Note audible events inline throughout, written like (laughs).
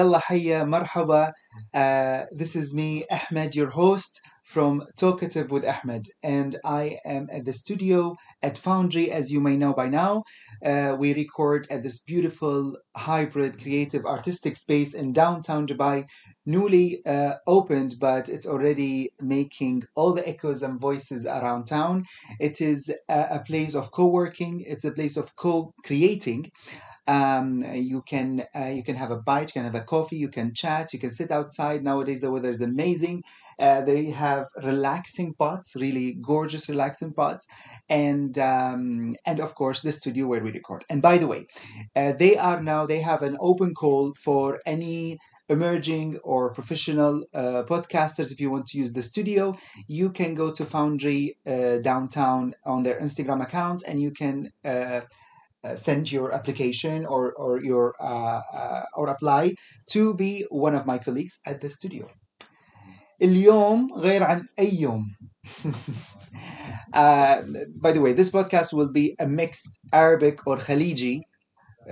Yalla Hayya Marhaba. Uh, this is me, Ahmed, your host from Talkative with Ahmed, and I am at the studio at Foundry, as you may know by now. Uh, we record at this beautiful hybrid creative artistic space in downtown Dubai, newly uh, opened, but it's already making all the echoes and voices around town. It is a, a place of co working, it's a place of co creating. Um, you can uh, you can have a bite, you can have a coffee, you can chat, you can sit outside. Nowadays the weather is amazing. Uh, they have relaxing pots, really gorgeous relaxing pots, and um, and of course the studio where we record. And by the way, uh, they are now they have an open call for any emerging or professional uh, podcasters if you want to use the studio you can go to foundry uh, downtown on their instagram account and you can uh, uh, send your application or or your uh, uh, or apply to be one of my colleagues at the studio. اليوم غير عن أي يوم. (laughs) uh, by the way, this podcast will be a mixed Arabic or Khaliji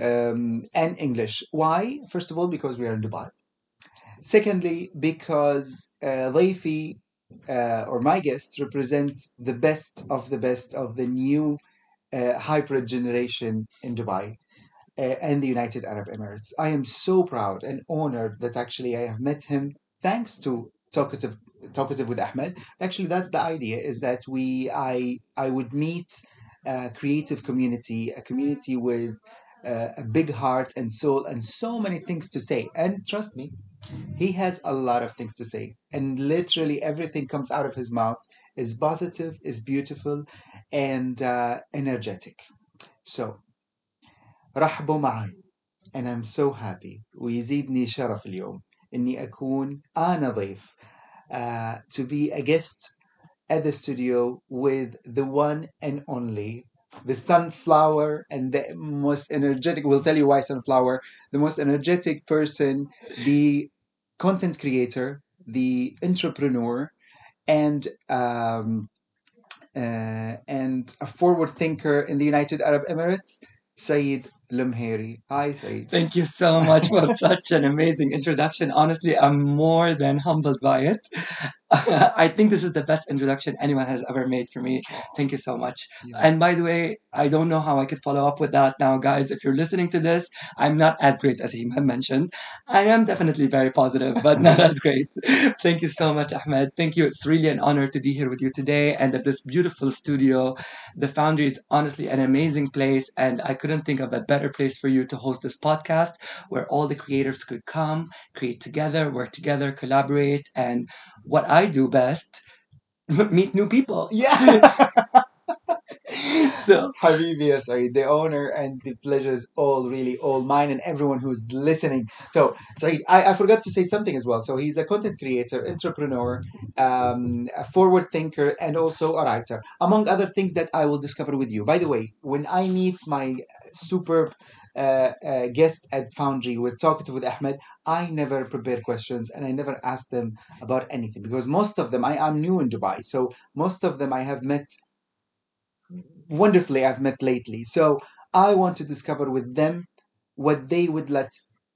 um, and English. Why? First of all, because we are in Dubai. Secondly, because uh, ضيفي uh, or my guest represents the best of the best of the new uh, hybrid generation in Dubai uh, and the United Arab Emirates. I am so proud and honored that actually I have met him thanks to Talkative Talkative with Ahmed. Actually, that's the idea: is that we I I would meet a creative community, a community with uh, a big heart and soul, and so many things to say. And trust me, he has a lot of things to say, and literally everything comes out of his mouth is positive, is beautiful, and uh, energetic. So, رحبوا معي and I'm so happy ويزيدني شرف اليوم إني أكون أنا ضيف uh, to be a guest at the studio with the one and only the sunflower and the most energetic we'll tell you why sunflower the most energetic person the content creator the entrepreneur and um, uh, uh, and a forward thinker in the United Arab Emirates, Saeed Al Mhairi. Hi, Saeed. Thank you so much for (laughs) such an amazing introduction. Honestly, I'm more than humbled by it. (laughs) I think this is the best introduction anyone has ever made for me. Thank you so much. Yeah. And by the way, I don't know how I could follow up with that now, guys. If you're listening to this, I'm not as great as he (laughs) mentioned. I am definitely very positive, but (laughs) not as great. Thank you so much, Ahmed. Thank you. It's really an honor to be here with you today and at this beautiful studio. The Foundry is honestly an amazing place, and I couldn't think of a better place for you to host this podcast where all the creators could come, create together, work together, collaborate, and what I do best, meet new people. Yeah. (laughs) So, (laughs) Habibi, Saeed, the honor and the pleasure is all really all mine and everyone who's listening. So, Saeed, I, I forgot to say something as well. So, he's a content creator, entrepreneur, um, a forward thinker, and also a writer, among other things that I will discover with you. By the way, when I meet my superb uh, uh, guest at Foundry with Talkative with Ahmed, I never prepare questions and I never ask them about anything because most of them, I am new in Dubai. So, most of them I have met wonderfully I've met lately. So I want to discover with them what they would let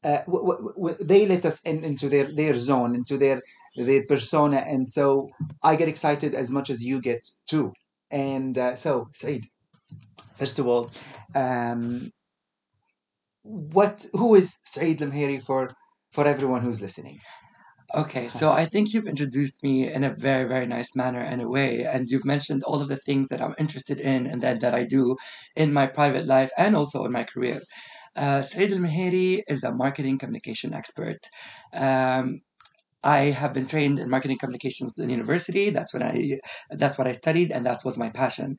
uh, w- w- w- they let us in into their their zone, into their their persona, and so I get excited as much as you get too. And uh, so, Said, first of all, um, what who is Said Al Mhairi for for everyone who's listening? Okay, so I think you've introduced me in a very, very nice manner and a way, and you've mentioned all of the things that I'm interested in and that, that I do in my private life and also in my career. Uh, Saeed Al Mhairi is a marketing communication expert. Um, I have been trained in marketing communications in university. That's when I, that's what I studied, and that was my passion.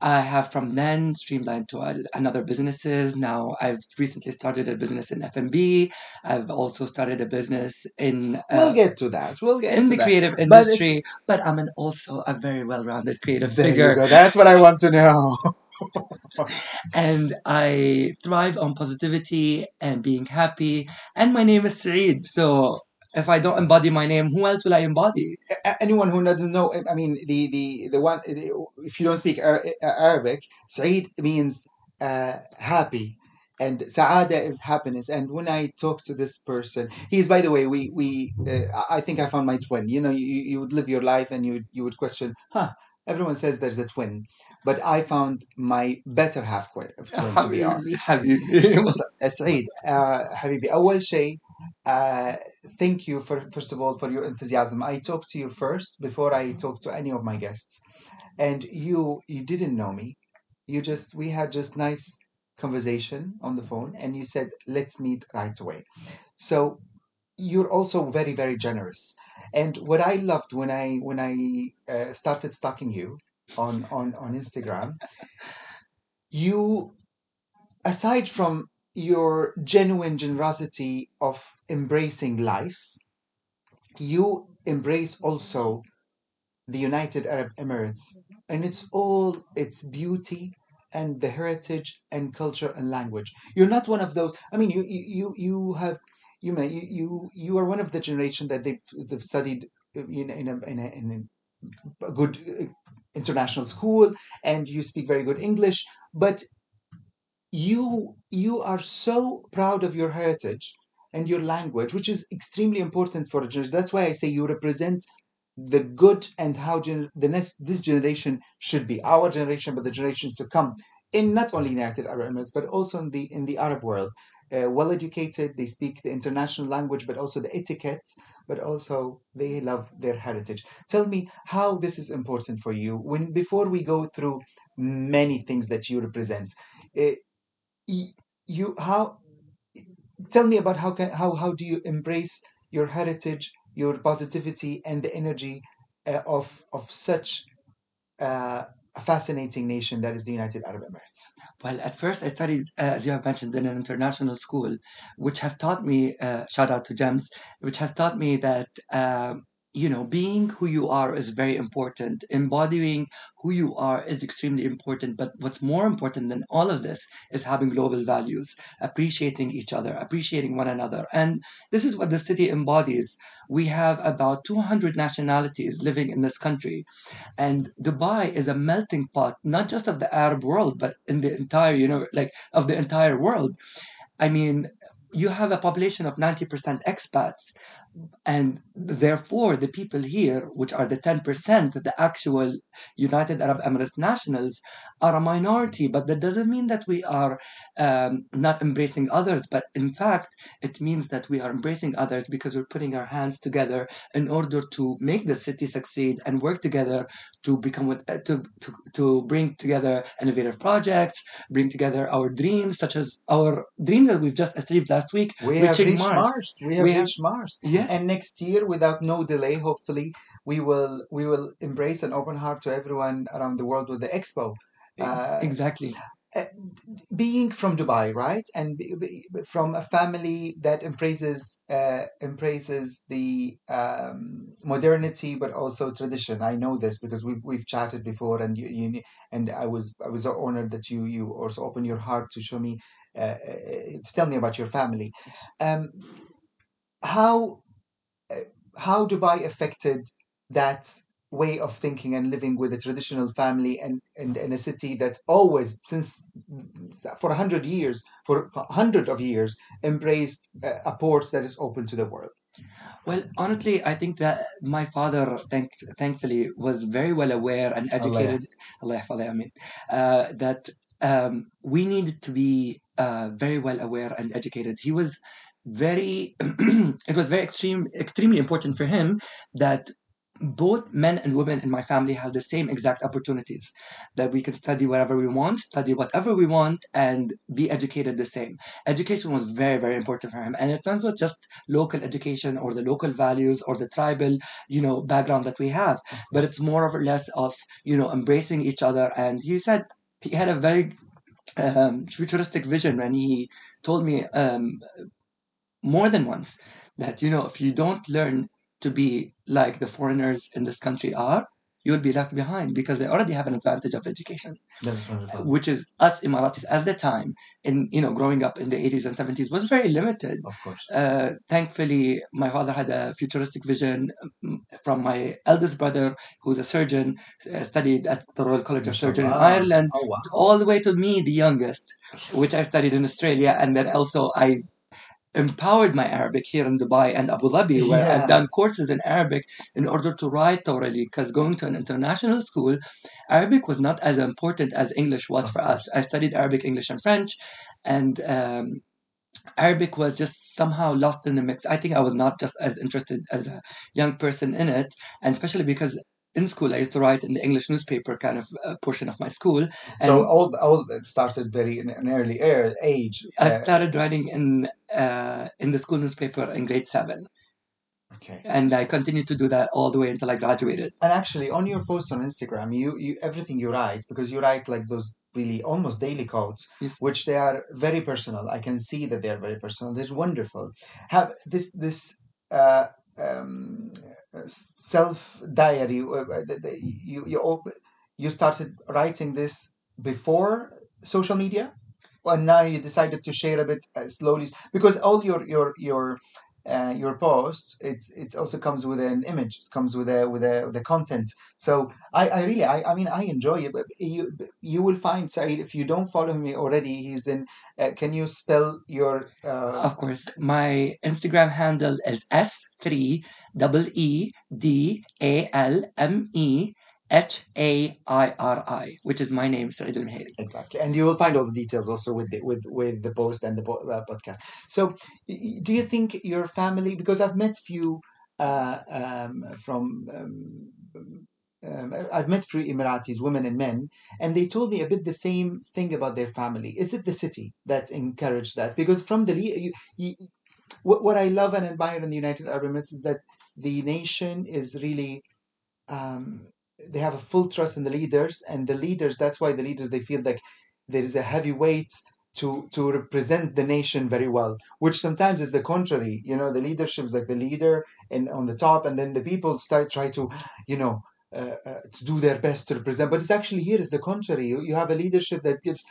I have from then streamlined to a- another businesses. Now I've recently started a business in F&B. I've also started a business in we'll uh, get to that. We'll get in to the that. creative But industry, but I'm an also a very well-rounded creative figure. That's what I want to know. (laughs) and I thrive on positivity and being happy. And my name is Saeed, so if I don't embody my name, who else will I embody? a- anyone who doesn't know, I mean, the the the one the, if you don't speak Ar- Arabic, Saeed means uh, happy, and saada is happiness and when i talk to this person he's by the way we we uh, i think i found my twin you know you, you would live your life and you you would question huh everyone says there's a twin but i found my better half twin to be honest (laughs) حبيبي (laughs) uh, سعيد uh, حبيبي أول شيء uh, thank you for first of all for your enthusiasm. I talked to you first before I talked to any of my guests. And you you didn't know me. You just we had just nice conversation on the phone and you said let's meet right away. So you're also very very generous. And what I loved when I when I uh, started stalking you on on on Instagram you aside from your genuine generosity of embracing life, you embrace also the United Arab Emirates and it's all its beauty and the heritage and culture and language. You're not one of those. I mean, you you you, have you know you, you are one of the generation that they've, they've studied in in a, in a, in a good international school and you speak very good English, but you you are so proud of your heritage and your language, which is extremely important for a generation. That's why I say you represent the good and how the next this generation should be our generation, but the generations to come in not only the United Arab Emirates but also in the in the Arab world. Uh, well educated, they speak the international language, but also the etiquette, but also they love their heritage. Tell me how this is important for you. When before we go through many things that you represent, uh, you how tell me about how can how how do you embrace your heritage your positivity and the energy uh, of of such uh, a fascinating nation that is the United Arab Emirates. Well, at first I studied, uh, as you have mentioned, in an international school, which have taught me, uh, shout out to GEMS, which have taught me that, um, you know, being who you are is very important. Embodying who you are is extremely important. But what's more important than all of this is having global values, appreciating each other, appreciating one another. And this is what the city embodies. We have about 200 nationalities living in this country. And Dubai is a melting pot, not just of the Arab world, but in the entire, you know, like of the entire world. I mean, you have a population of 90% expats and therefore the people here which are the 10% the actual united arab emirates nationals are a minority but that doesn't mean that we are um, not embracing others but in fact it means that we are embracing others because we're putting our hands together in order to make the city succeed and work together to become with, uh, to, to to bring together innovative projects bring together our dreams such as our dream that we've just achieved last week We have reached Mars. Mars. We have We have- reached Mars. yes And next year, without no delay, hopefully, we will we will embrace an open heart to everyone around the world with the expo. Uh, exactly being from Dubai, right, and be, be, from a family that embraces uh, embraces the um, modernity, but also tradition. I know this because we've we've chatted before, and you, you and I was I was honored that you you also opened your heart to show me uh, uh, to tell me about your family. Um, how uh, how Dubai affected that way of thinking and living with a traditional family and, and in a city that always since for 100 years for, for 100 of years embraced a, a port that is open to the world? Well honestly i think that my father thank, thankfully was very well aware and educated Allah, Allah, I mean, uh, that um, we needed to be uh, very well aware and educated. He was very. (clears throat) it was very extreme, extremely important for him that both men and women in my family have the same exact opportunities that we can study whatever we want study whatever we want and be educated the same education was very very important for him and it's not just local education or the local values or the tribal you know background that we have but it's more or less of you know embracing each other and he said he had a very um, futuristic vision when he told me um, more than once that you know if you don't learn to be like the foreigners in this country are you'll be left behind because they already have an advantage of education, which is us Emiratis at the time, in you know, growing up in the 80s and 70s, was very limited. Of course. Uh, thankfully, my father had a futuristic vision um, from my eldest brother, who's a surgeon, uh, studied at the Royal College of Surgeons in Ireland, Oh wow. all the way to me, the youngest, which I studied in Australia, and then also I empowered my Arabic here in Dubai and Abu Dhabi, where Yeah. I've done courses in Arabic in order to write thoroughly. Because going to an international school, Arabic was not as important as English was for us. I studied Arabic, English, and French, and um, Arabic was just somehow lost in the mix. I think I was not just as interested as a young person in it, and especially because in school I used to write in the English newspaper kind of uh, portion of my school. And So all all started very in an early air age. I Uh, started writing in uh, in the school newspaper in grade seven, okay. and I continued to do that all the way until I graduated. And actually, on your posts on Instagram, you, you everything you write because you write like those really almost daily quotes, Yes. which they are very personal. I can see that they are very personal. They're wonderful. Have this this uh, um, self diary. uh, uh, You you you started writing this before social media, and now you decided to share a bit uh, slowly because all your your your uh, your posts it it also comes with an image it comes with a with a with a content. So i i really i, I mean i enjoy it but you you will find Saeed, if you don't follow me already he's in uh, can you spell your uh, Of course, my Instagram handle is s three double e d a l m e h a i r i, which is my name, Saeed Al exactly and you will find all the details also with the with with the post and the uh, podcast so do you think your family because i've met few uh, um, from um, um, I've met few Emiratis, women and men, and they told me a bit the same thing about their family. Is it the city that encouraged that? Because from the you, you, what, what I love and admire in the United Arab Emirates is that the nation is really um, they have a full trust in the leaders, and the leaders. That's why the leaders they feel like there is a heavy weight to to represent the nation very well, which sometimes is the contrary. You know, the leadership is like the leader and on the top, and then the people start try to, you know. Uh, uh, to do their best to represent, but it's actually here is the contrary. You, you have a leadership that gives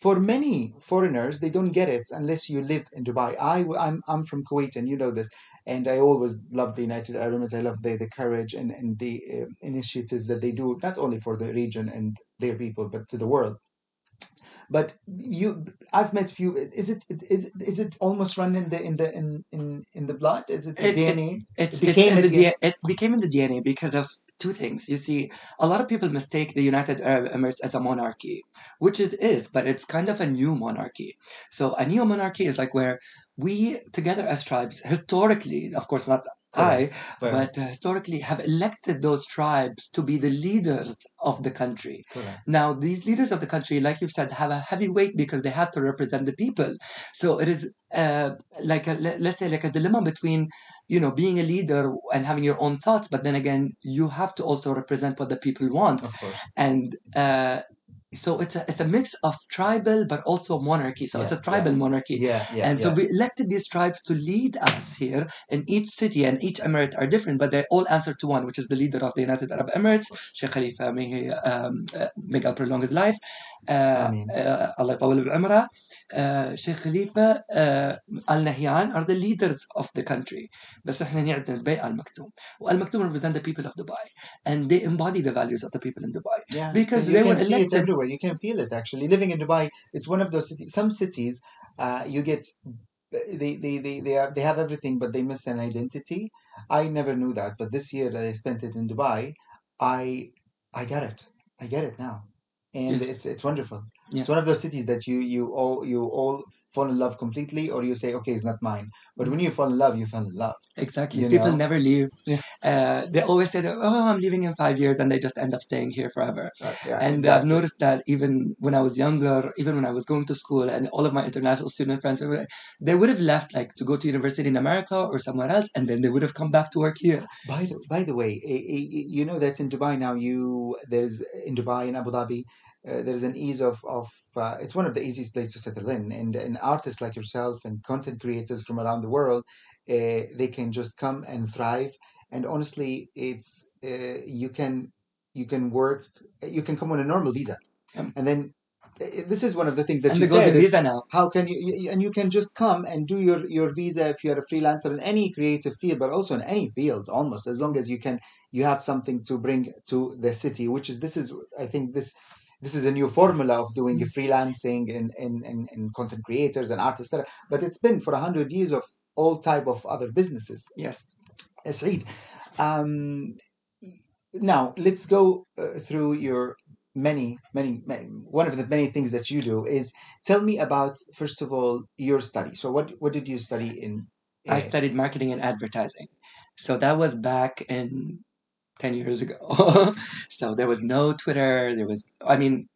for many foreigners they don't get it unless you live in dubai i i'm, I'm from kuwait and you know this and i always love the united arab emirates. I love the, the courage and, and the uh, initiatives that they do not only for the region and their people but to the world. But you i've met few is it is, is it almost run in the in the in in, in the blood? Is it the It- it- dna It's, It it's became in the a. D- D- it became in the DNA because of two things. You see, a lot of people mistake the United Arab Emirates as a monarchy, which it is, but it's kind of a new monarchy. So a neo monarchy is like where we together as tribes, historically, of course not I, But- but uh, historically have elected those tribes to be the leaders of the country. correct. Now, these leaders of the country, like you've said, have a heavy weight because they have to represent the people. So it is uh, like a, let- let's say like a dilemma between you know being a leader and having your own thoughts, but then again you have to also represent what the people want. of course And uh, so it's a it's a mix of tribal but also monarchy. So it's Yeah, a tribal yeah. monarchy. yeah yeah and so yeah. we elected these tribes to lead us here, and each city and each emirate are different, but they all answer to one, which is the leader of the United Arab Emirates, Sheikh Khalifa, may, he, um, uh, may God prolong his life. Uh, Ameen. uh, Allah يطول بعمره. Uh, Sheikh Khalifa uh, Al Nahyan are the leaders of the country. بس احنا نعرف البيع Al Maktoum. Al Maktoum represent the people of Dubai, and they embody the values of the people in Dubai. Yeah, Because you they can were see it elected- everywhere. You can feel it actually. Living in Dubai, it's one of those cities. Some cities, uh, you get they, they they they are they have everything, but they miss an identity. I never knew that, but this year that I spent it in Dubai, I I get it. I get it now, and Yes. it's it's wonderful. Yeah. It's one of those cities that you you all you all fall in love completely, or you say, okay, it's not mine. But when you fall in love, you fall in love. Exactly. You People know? never leave. Yeah. Uh, they always say that, oh, I'm leaving in five years, and they just end up staying here forever. Yeah, and I've noticed that even when I was younger, even when I was going to school, and all of my international student friends, they were- they would have left like to go to university in America or somewhere else, and then they would have come back to work here. By the by the way, eh, eh, you know that in Dubai now you there's in Dubai in Abu Dhabi uh, there's an ease of of uh, it's one of the easiest places to settle in and and artists like yourself and content creators from around the world uh, they can just come and thrive. And honestly it's uh, you can you can work you can come on a normal visa. And then uh, this is one of the things that and you said visa now. how can you, you and you can just come and do your your visa if you're a freelancer in any creative field but also in any field almost as long as you can you have something to bring to the city which is this is i think this this is a new formula of doing freelancing in in, in, in content creators and artists but it's been for a hundred years of all type of other businesses Yes. uh, Saeed, um, now let's go uh, through your many, many, many, one of the many things that you do is tell me about, first of all, your study. So, what, what did you study in? I uh, studied marketing and advertising. So that was back in 10 years ago. (laughs) so there was no Twitter. There was, I mean,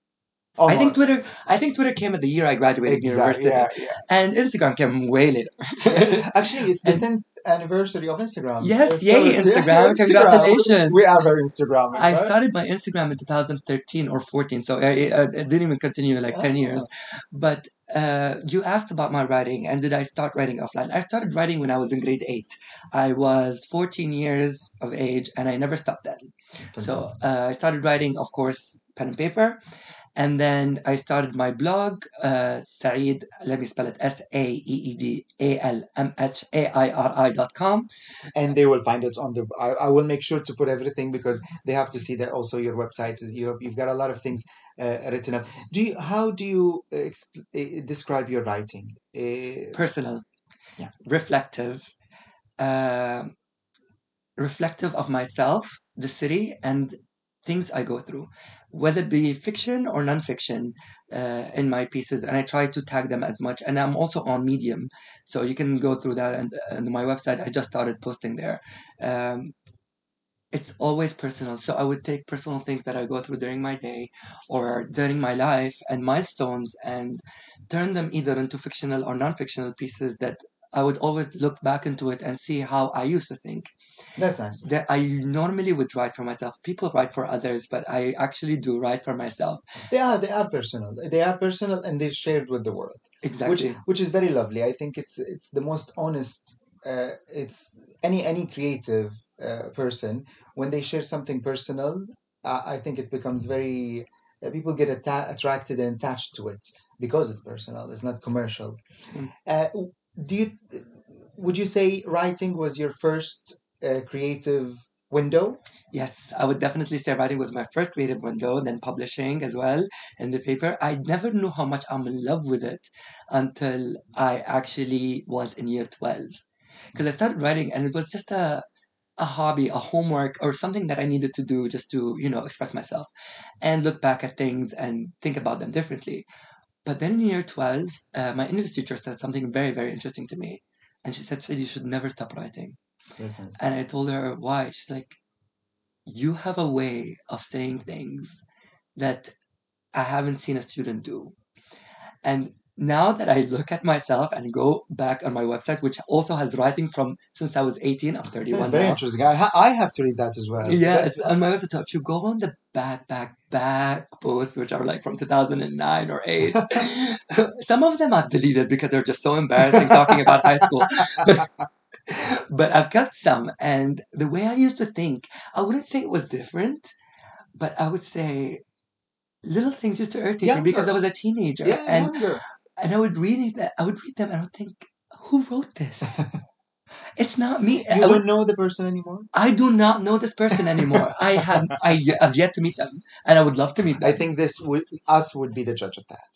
I think Twitter, I think Twitter came at the year I graduated Exactly, university. yeah, yeah. And Instagram came way later. (laughs) Actually, it's the 10th anniversary of Instagram. Yes, Uh, so yay, Instagram, congratulations. We are very Instagram. I started my Instagram in 2013 or 14, so I, I, I didn't even continue like 10 Ah. years. But uh, you asked about my writing, and did I start writing offline? I started writing when I was in grade 8. I was 14 years of age, and I never stopped then. So uh, I started writing, of course, pen and paper. And then I started my blog, uh, Saeed, let me spell it S A E E D A L M H A I R I dot com. and they will find it on the I, I will make sure to put everything because they have to see that also your website you have, you've got a lot of things uh, written up. Do you how do you uh, exp- uh, describe your writing? Uh, personal, Yeah. reflective, um reflective of myself, the city, and things I go through, whether it be fiction or nonfiction uh, in my pieces. And I try to tag them as much. And I'm also on Medium, so you can go through that. And, and my website, I just started posting there. Um, it's always personal. So I would take personal things that I go through during my day or during my life and milestones and turn them either into fictional or non-fictional pieces that I would always look back into it and see how I used to think. that's nice That I normally would write for myself. People write for others, but I actually do write for myself. they are they are personal they are personal and they're shared with the world Exactly. which which is very lovely i think it's it's the most honest uh, it's any any creative uh, person when they share something personal uh, i think it becomes very uh, people get atta- attracted and attached to it because it's personal it's not commercial Mm. uh, do you would you say writing was your first uh, creative window Yes, I would definitely say writing was my first creative window, then publishing as well in the paper. I never knew how much I'm in love with it until I actually was in year 12. Because I started writing and it was just a, a hobby, a homework, or something that I needed to do just to, you know, express myself and look back at things and think about them differently. But then in year 12, uh, my English teacher said something very, very interesting to me. And she said, Said, you should never stop writing. And I told her why. She's like, you have a way of saying things that I haven't seen a student do. And now that I look at myself and go back on my website, which also has writing from since I was 18, I'm That's 31 very now. interesting. I, ha- I have to read that as well. Yeah, That's- it's on my website. So if you go on the back, back, back posts, which are like from 2009 or 8, (laughs) some of them I've deleted because they're just so embarrassing talking about high school. But, but I've kept some. And the way I used to think, I wouldn't say it was different, but I would say little things used to irritate me because I was a teenager. yeah, and, younger. And I would read it, I would read them and I would think, who wrote this? (laughs) It's not me. You would- don't know the person anymore. I do not know this person anymore. (laughs) I have I have yet to meet them, and I would love to meet them. I think this would us would be the judge of that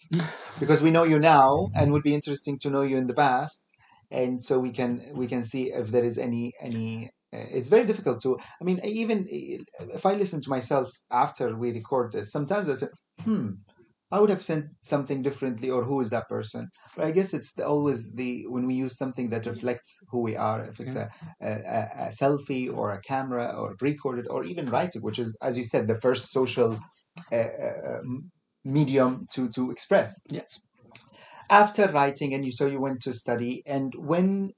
(laughs) because we know you now, and would be interesting to know you in the past, and so we can we can see if there is any any. Uh, it's very difficult to. I mean, even if I listen to myself after we record this, sometimes I say, "Hmm, I would have sent something differently," or "Who is that person?" But I guess it's the, always the when we use something that reflects who we are. If it's a, a, a- a selfie or a camera or recorded or even writing, which is, as you said, the first social uh, uh, um, medium to to express. yes, After writing, and you so you went to study, and when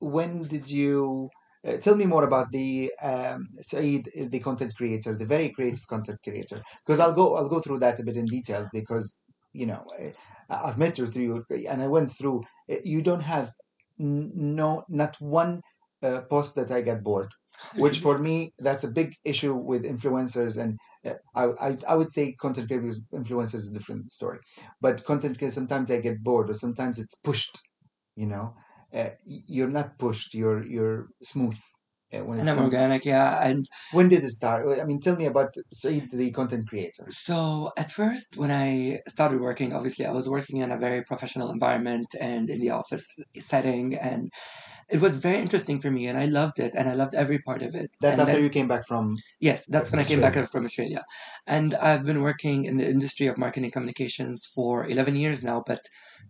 when did you? Uh, tell me more about the um, Saeed, the content creator, the very creative content creator, because I'll go I'll go through that a bit in details because you know uh, I've met you through and I went through. uh, You don't have n- no not one uh, post that I get bored which (laughs) for me that's a big issue with influencers and uh, I, I I would say content creators influencers is a different story, but content creators sometimes I get bored or sometimes it's pushed. You know, uh, you're not pushed. You're you're smooth uh, when it And I'm organic, yeah. And When did it start? I mean, tell me about Saeed, the content creator. so at first, when I started working, obviously I was working in a very professional environment and in the office setting, and it was very interesting for me, and I loved it, and I loved every part of it. That's and after then- you came back from. Yes, that's when I came back from Australia. And I've been working in the industry of marketing communications for 11 years now, but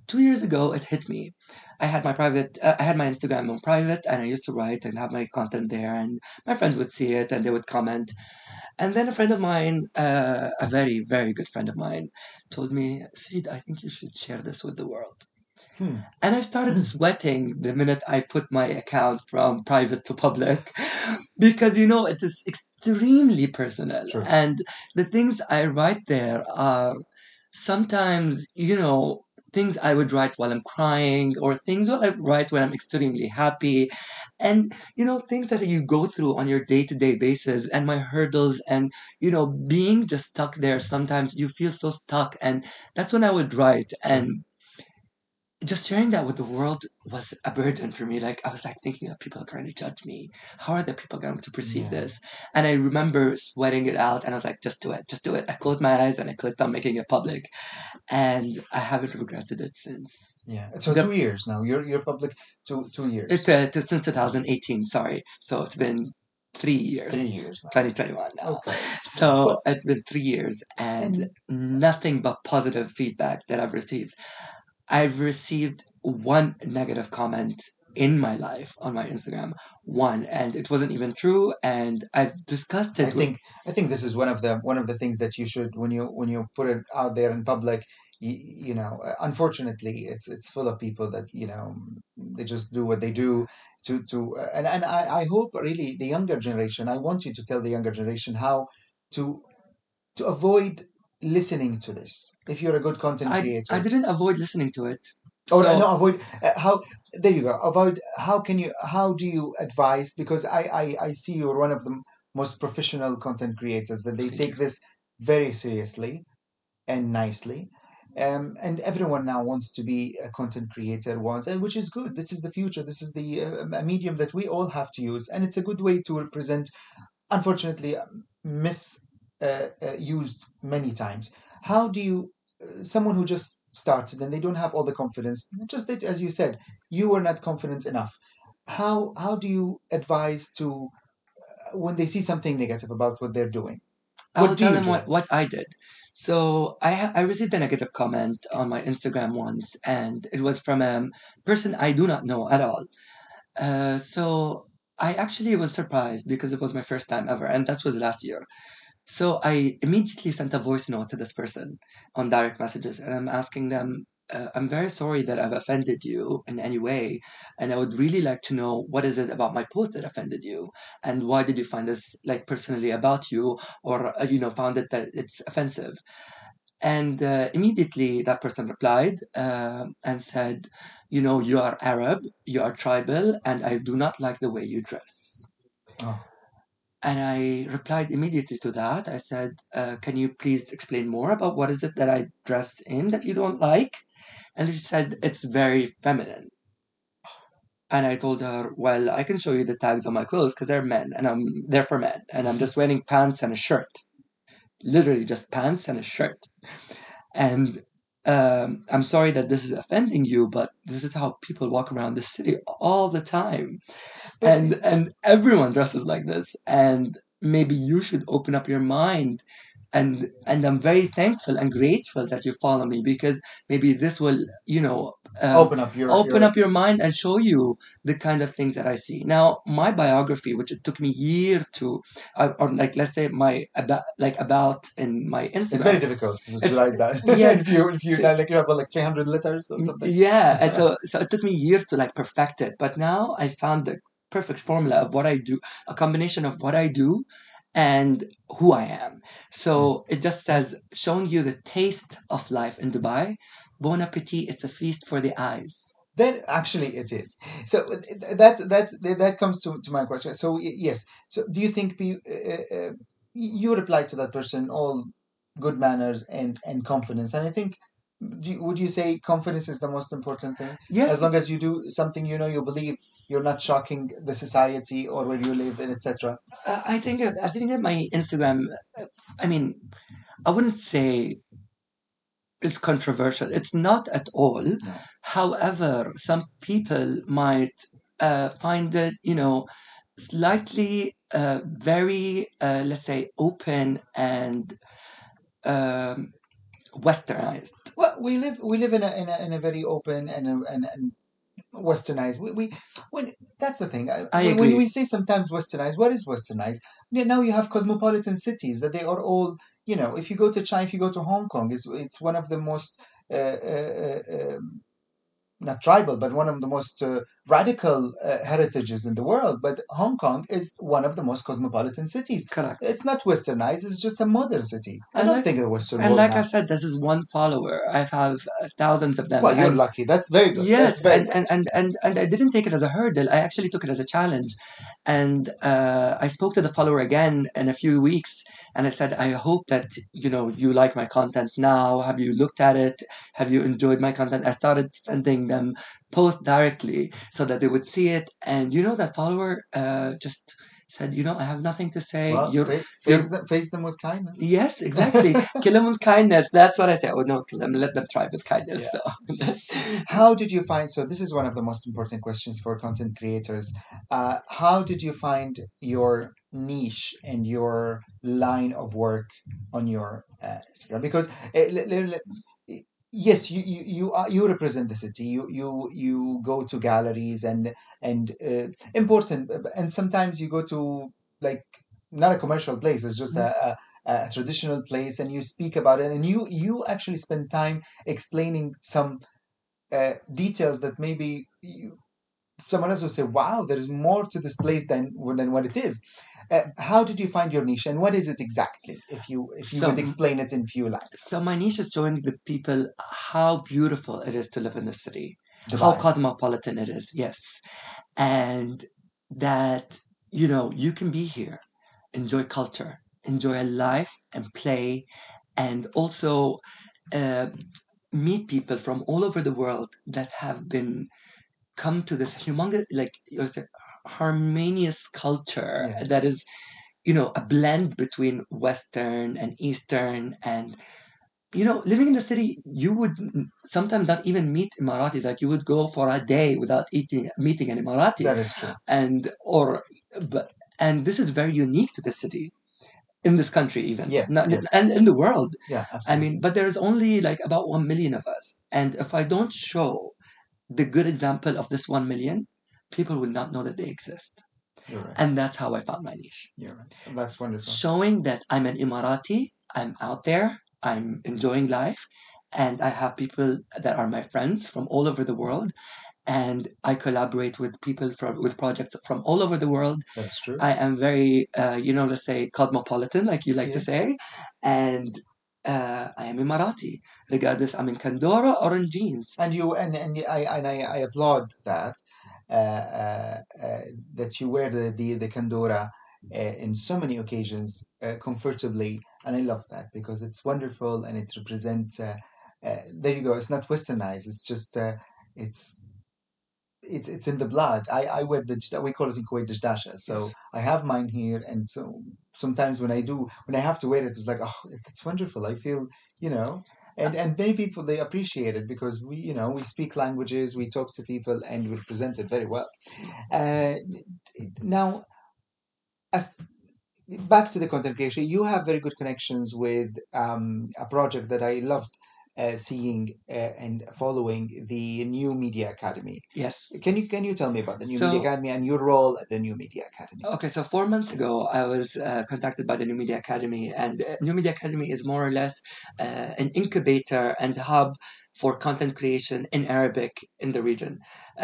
two years ago it hit me. I had my private, uh, I had my Instagram on private, and I used to write and have my content there, and my friends would see it and they would comment. And then a friend of mine, uh, a very, very good friend of mine, told me, Sid, I think you should share this with the world. Hmm. And I started sweating the minute I put my account from private to public (laughs) because, you know, it is extremely personal. True. And the things I write there are sometimes, you know, things I would write while I'm crying or things that I write when I'm extremely happy. And, you know, things that you go through on your day to day basis and my hurdles and, you know, being just stuck there. Sometimes you feel so stuck. And that's when I would write. And just sharing that with the world was a burden for me. Like I was like thinking that people are going to judge me. How are the people going to perceive Yeah. this? And I remember sweating it out, and I was like, just do it, just do it. I closed my eyes and I clicked on making it public, and I haven't regretted it since. Yeah. So The- two years now. You're you're public two two years. It's uh, since 2018. Sorry, so it's been three years. three years now. 2021 now. Okay. So it's been three years and, nothing but positive feedback that I've received. I've received one negative comment in my life on my Instagram, one, and it wasn't even true. And I've discussed it. I with- think I think this is one of the one of the things that you should when you when you put it out there in public. You, you know, uh, unfortunately, it's it's full of people that you know they just do what they do to to uh, and and I, I hope really the younger generation. I want you to tell the younger generation how to to avoid listening to this. If you're a good content I, creator, I didn't avoid listening to it. Oh So- no, avoid uh, how there you go. Avoid how can you how do you advise because I I, I see you're one of the most professional content creators that they take this very seriously and nicely. Um, and everyone now wants to be a content creator wants and which is good this is the future this is the uh, medium that we all have to use and it's a good way to represent unfortunately um, mis uh, uh, used many times how do you uh, someone who just started and they don't have all the confidence just that as you said you were not confident enough how how do you advise to uh, when they see something negative about what they're doing I What will do tell you them do? what, what I did. So I ha- I received a negative comment on my Instagram once, and it was from a person I do not know at all. Uh, so I actually was surprised because it was my first time ever, and that was last year. So I immediately sent a voice note to this person on direct messages, and I'm asking them, uh, "I'm very sorry that I've offended you in any way, and I would really like to know what is it about my post that offended you, and why did you find this like personally about you, or uh, you know found it that it's offensive." And uh, immediately that person replied uh, and said, "You know, you are Arab, you are tribal, and I do not like the way you dress." Oh. And I replied immediately to that. I said, uh, "Can you please explain more about what is it that I dressed in that you don't like?" And she said, "It's very feminine." And I told her, "Well, I can show you the tags on my clothes because they're men, and I'm they're for men, and I'm just wearing pants and a shirt, literally just pants and a shirt." And um, I'm sorry that this is offending you, but this is how people walk around the city all the time. And and everyone dresses like this. And maybe you should open up your mind and and i'm very thankful and grateful that you follow me because maybe this will you know um, open up your open your- up your mind and show you the kind of things that I see. Now, my biography, which it took me year to, uh, or like let's say my about like about in my Instagram. It's very difficult to It's- write that. (laughs) yeah, if you if you to- like you have like three hundred letters or something. Yeah, and (laughs) so so it took me years to like perfect it, but now I found the perfect formula of what I do, a combination of what I do and who I am. So it just says showing you the taste of life in Dubai. Bon appetit, it's a feast for the eyes. Then actually it is. So uh, that's that's that comes to, to my question. So yes. So do you think pe- uh, uh, you reply to that person all good manners and and confidence and i think you- would you say confidence is the most important thing yes as long as you do something you know you believe you're not shocking the society or where you live and etc Uh, I think I think that my Instagram, uh, I mean, I wouldn't say it's controversial. It's not at all. However, some people might uh, find it, you know, slightly uh, very, uh, let's say, open and um, westernized. well we live we live in a in a, in a very open and a, and, and westernized we, we when that's the thing I, I when we say sometimes westernized what is westernized now you have cosmopolitan cities that they are all you know if you go to china if you go to hong kong it's, it's one of the most uh, uh, uh, um, not tribal but one of the most uh, radical uh, heritages in the world but hong kong is one of the most cosmopolitan cities Correct. it's not westernized it's just a modern city i And don't like- think the western And like now. I said, this is one follower. I have uh, thousands of them. well you're and- lucky that's very good Yes, very and, and, and, and, and I didn't take it as a hurdle. I actually took it as a challenge. And uh, I spoke to the follower again in a few weeks and I said, I hope that, you know, you like my content now. Have you looked at it? Have you enjoyed my content? I started sending them posts directly so that they would see it. And you know, that follower uh, just said, you know, I have nothing to say. Well, You're, fa- face, them, face them with kindness. Yes, exactly. (laughs) kill them with kindness. That's what I say. I would not kill them. Let them try with kindness. Yeah. So. (laughs) How did you find? So this is one of the most important questions for content creators. Uh, how did you find your niche and your line of work on your uh, Instagram? Because uh, le- le- le- yes, you you you, are, you represent the city. You you you go to galleries and and uh, important, and sometimes you go to like not a commercial place. It's just a, a a traditional place and you speak about it and you you actually spend time explaining some uh, details that maybe you, someone else would say wow there is more to this place than than what it is uh, how did you find your niche and what is it exactly if you if you would explain it in few lines? So my niche is showing the people how beautiful it is to live in the city, how cosmopolitan it is, yes, and that you know you can be here, enjoy culture, enjoy a life, and play, and also uh, meet people from all over the world that have been come to this humongous like harmonious culture Yeah. that is you know a blend between western and eastern and you know living in the city you would sometimes not even meet emiratis. Like you would go for a day without eating meeting an emirati. That is true. And or but and this is very unique to the city. In this country even. Yes, Not- yes. and in the world. Yeah absolutely. i mean but there's only like about 1 million of us. And if i don't show the good example of this 1 million people will not know that they exist. Right. And that's how i found my niche. You're right. That's wonderful. Showing that I'm an Emirati, I'm out there, I'm enjoying life, and I have people that are my friends from all over the world, and I collaborate with people from with projects from all over the world. that's true. I am very, uh, you know, let's say cosmopolitan, like you like to say, and uh, I am Emirati, regardless I'm in Kandora or in jeans. and you and and I and I, I applaud that that you wear the the, the kandora uh, in so many occasions uh, comfortably, and I love that because it's wonderful and it represents. Uh, uh, there you go. It's not westernized. It's just uh, it's. It's, it's in the blood. I, I wear the we call it in Kuwait the jdasha. So Yes. I have mine here, and so sometimes when I do when I have to wear it, it's like oh, it's wonderful. I feel you know and and many people they appreciate it because we you know we speak languages we talk to people and we present it very well. Uh, now as back to the content creation you have very good connections with um, a project that i loved uh, seeing uh, and following the new media academy Yes. can you can you tell me about the new So- media academy and your role at the new media academy Okay, so four months ago, I was uh, contacted by the New Media Academy, and uh, New Media Academy is more or less uh, an incubator and hub for content creation in Arabic in the region.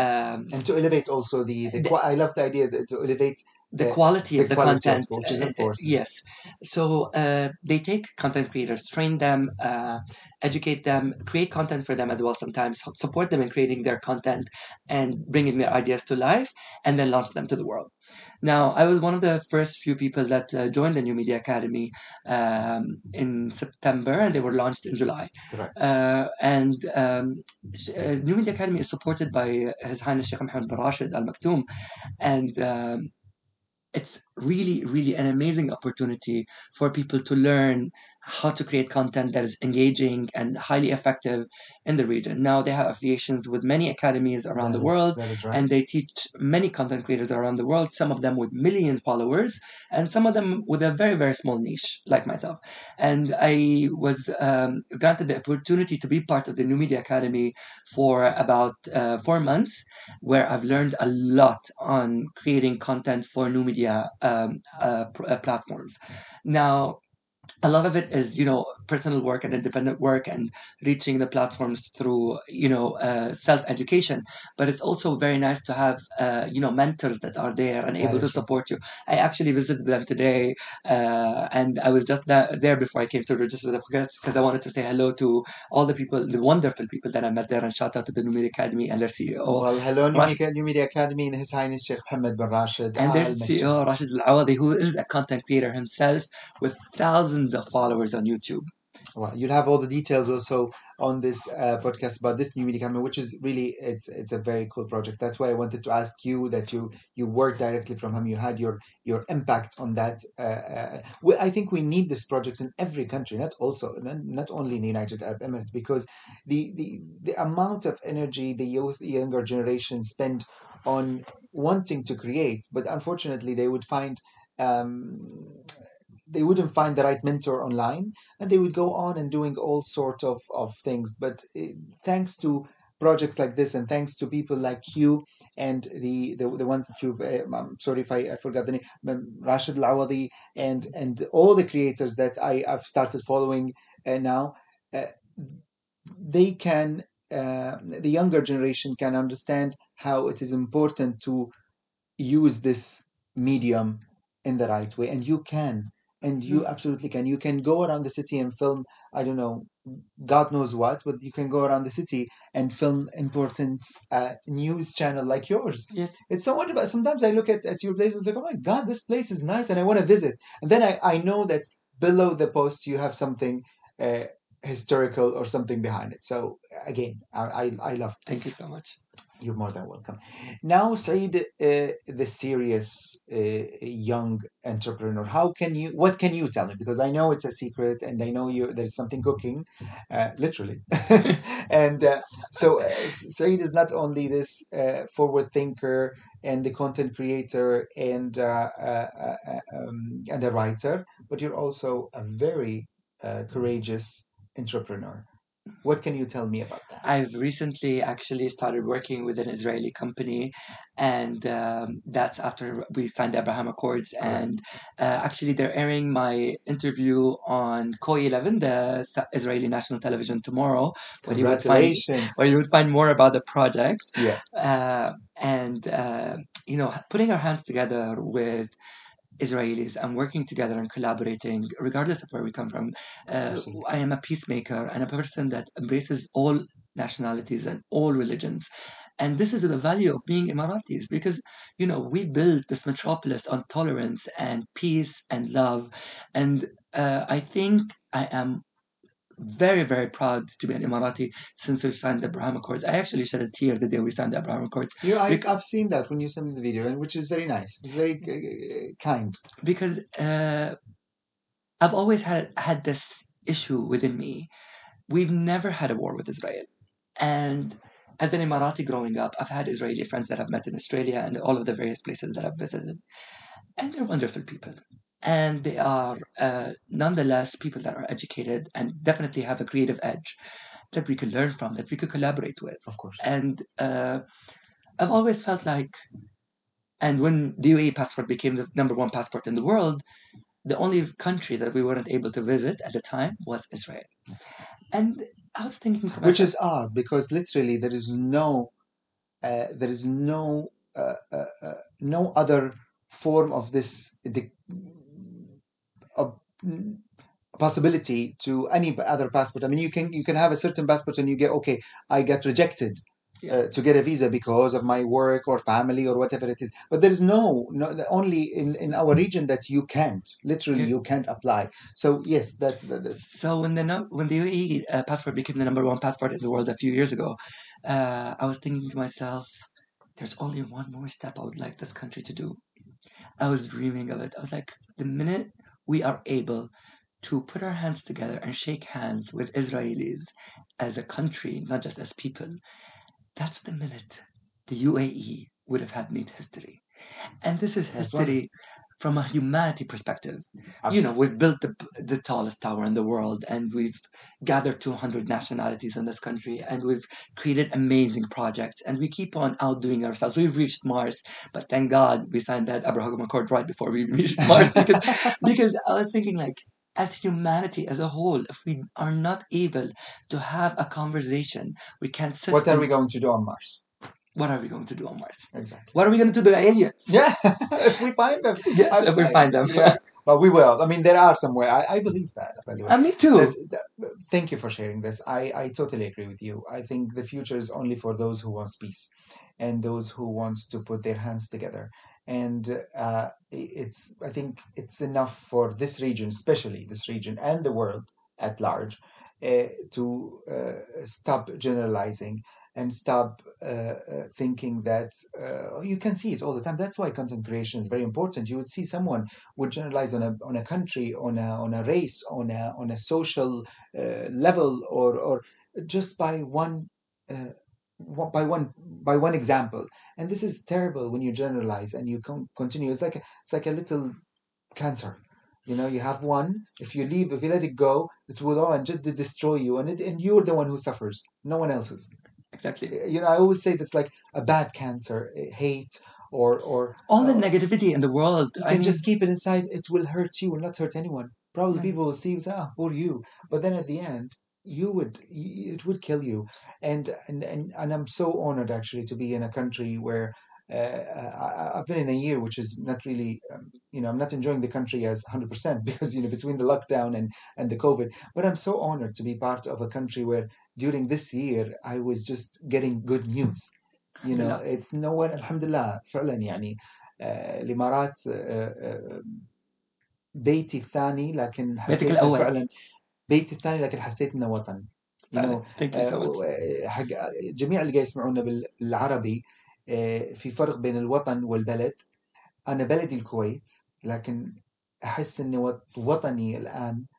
Um, and to elevate also the, the, The- I love the idea that to elevate the The- quality the of the quality of- content which is uh, uh, important. yes so uh, they take content creators train them uh, educate them create content for them as well sometimes support them in creating their content and bringing their ideas to life and then launch them to the world now i was one of the first few people that uh, joined the new media academy um, in september and they were launched in july Correct. uh, and um, uh, new media academy is supported by his highness sheikh mohammed bin rashid al maktoum and um, it's really really an amazing opportunity for people to learn how to create content that is engaging and highly effective in the region. Now they have affiliations with many academies around That the is- world right. and they teach many content creators around the world some of them with million followers and some of them with a very very small niche like myself. And i was um, granted the opportunity to be part of the new media academy for about uh, four months where i've learned a lot on creating content for new media um, uh, pr- uh, platforms. Now a lot of it is you know personal work and independent work and reaching the platforms through you know uh, self education but it's also very nice to have uh, you know mentors that are there and able to support you. I actually visited them today uh, and i was just there before i came to register the podcast because i wanted to say hello to all the people the wonderful people that i met there and shout out to the new media academy and their ceo well, hello, New Rash- New Media Academy, and His Highness Sheikh Mohammed bin Rashid and their CEO Rashid Al Awadi, who is a content creator himself with thousands of followers on YouTube. Well, you'll have all the details also on this uh, podcast about this new media company, which is really it's it's a very cool project. That's why I wanted to ask you that you you worked directly from him. You had your your impact on that. Uh, uh, we, I think we need this project in every country, not also not only in the United Arab Emirates, because the the the amount of energy the youth younger generation spend on wanting to create, but unfortunately they would find. Um, they wouldn't find the right mentor online and they would go on and doing all sorts of, of things. But eh, thanks to projects like this and thanks to people like you and the the, the ones that you've uh, i'm sorry if i, I forgot the name rashid al-awadi and and all the creators that i i've started following uh, now uh, they can the younger generation can understand how it is important to use this medium in the right way. And you can and you Mm. absolutely can you can go around the city and film i don't know god knows what but you can go around the city and film important uh, news channel like yours Yes. it's so wonderful sometimes i look at, at your place and it's like oh my god this place is nice and i want to visit and then i i know that below the post you have something uh, historical or something behind it so again i i, I love it. Thank you so much. You're more than welcome. Now, Said, uh, the serious uh, young entrepreneur, how can you? What can you tell me? Because I know it's a secret, and I know you there's something cooking, uh, literally. (laughs) and uh, so, uh, Said is not only this uh, forward thinker and the content creator and um, and a writer, but you're also a very courageous entrepreneur. What can you tell me about that? I've recently actually started working with an Israeli company, and um, that's after we signed the Abraham Accords. And uh, actually, they're airing my interview on KAN 11, the Israeli national television, tomorrow, where you would find Congratulations! where you would find more about the project. Yeah. uh, and uh, you know putting our hands together with Israelis and working together and collaborating, regardless of where we come from. Uh, I am a peacemaker and a person that embraces all nationalities and all religions. And this is the value of being Emiratis because, you know, we built this metropolis on tolerance and peace and love. And uh, I think I am very, very proud to be an Emirati since we've signed the Abraham Accords. I actually shed a tear the day we signed the Abraham Accords You, I, I've seen that when you sent me the video, and which is very nice. It's very uh, kind. because uh, I've always had had this issue within me. We've never had a war with Israel, and as an Emirati growing up, I've had Israeli friends that I've met in Australia and all of the various places that I've visited, and they're wonderful people. And they are uh, nonetheless people that are educated and definitely have a creative edge that we could learn from, that we could collaborate with. Of course. And uh, I've always felt like, and when the UAE passport became the number one passport in the world, the only country that we weren't able to visit at the time was Israel. And I was thinking myself, Which is odd because literally there is no, uh, there is no, uh, uh, uh, no other form of this the, a possibility to any other passport. I mean, you can you can have a certain passport and you get okay, I get rejected Yeah. uh, to get a visa because of my work or family or whatever it is. But there is no, no only in, in our region that you can't literally Yeah. you can't apply. So yes, that's that- that's So when the num- when the UAE uh, passport became the number one passport in the world a few years ago, uh, I was thinking to myself, "There's only one more step I would like this country to do." I was dreaming of it. I was like, the minute we are able to put our hands together and shake hands with Israelis as a country, not just as people, that's the minute the UAE would have had made history. And this is history from a humanity perspective. You know we've built the, the tallest tower in the world and we've gathered 200 nationalities in this country and we've created amazing projects and we keep on outdoing ourselves. We've reached mars but thank god we signed that abraham accord right before we (laughs) reached mars because because i was thinking like as humanity as a whole if we are not able to have a conversation we can't sit what are we going to do on Mars? What are we going to do on mars Exactly. what are we going to do to the aliens (laughs) Yeah, if we find them. (laughs) yes I- if we I- find them Yeah, but we will. I mean, there are somewhere. I, I believe that. By the way. and me too That's- thank you for sharing this. I, I totally agree with you. I think the future is only for those who want peace and those who want to put their hands together. And uh, i- it's I think it's enough for this region, especially this region and the world at large, uh, to uh, stop generalizing and stop uh, uh, thinking that uh, you can see it all the time. That's why content creation is very important. You would see someone would generalize on a on a country, on a on a race, on a on a social uh, level, or or just by one. Uh, by one by one example and this is terrible when you generalize and you con- continue it's like a, it's like a little cancer you know you have one if you leave if you let it go it will all and just destroy you and it, and you're the one who suffers no one else is exactly you know i always say that's like a bad cancer eh, hate or or all the uh, negativity in the world you I can mean, just keep it inside it will hurt you will not hurt anyone probably Right. people will see you say ah poor you but then at the end you would it would kill you and and and, and i'm so honored actually to be in a country where uh, I, I've been in a year which is not really, um, you know, I'm not enjoying the country as 100% (laughs) because, you know, between the lockdown and, and the COVID. But I'm so honored to be part of a country where during this year I was just getting good news. You know, it's nowhere, alhamdulillah, فعلا يعني آه، الإمارات آه، آه، بيتي الثاني لكن حسيت الأول. فعلا بيتي الثاني لكن حسيت إنه وطن you know, حق جميع اللي قاعد يسمعونا بال- بالعربي في فرق بين الوطن والبلد. أنا بلدي الكويت لكن أحس إني وط- وطني الآن الإمارات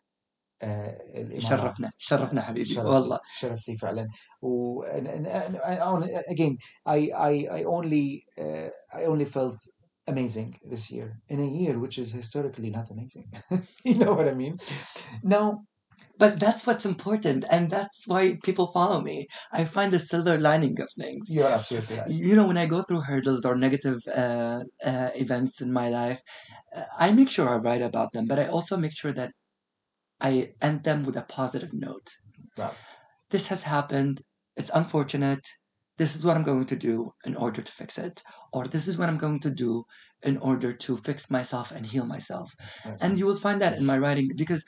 شرفنا شرفنا حبيبي شرف والله شرف لي فعلا و and, and, and, and again I I I only uh, I only felt amazing this year in a year which is historically not amazing (laughs) you know what I mean now but that's what's important and that's why people follow me i find the silver lining of things you're absolutely right you know when i go through hurdles or negative uh, uh, events in my life uh, i make sure i write about them but i also make sure that i end them with a positive note. Right. this has happened. It's unfortunate. This is what i'm going to do in order to fix it or this is what i'm going to do in order to fix myself and heal myself. That's and it. you will find that in my writing because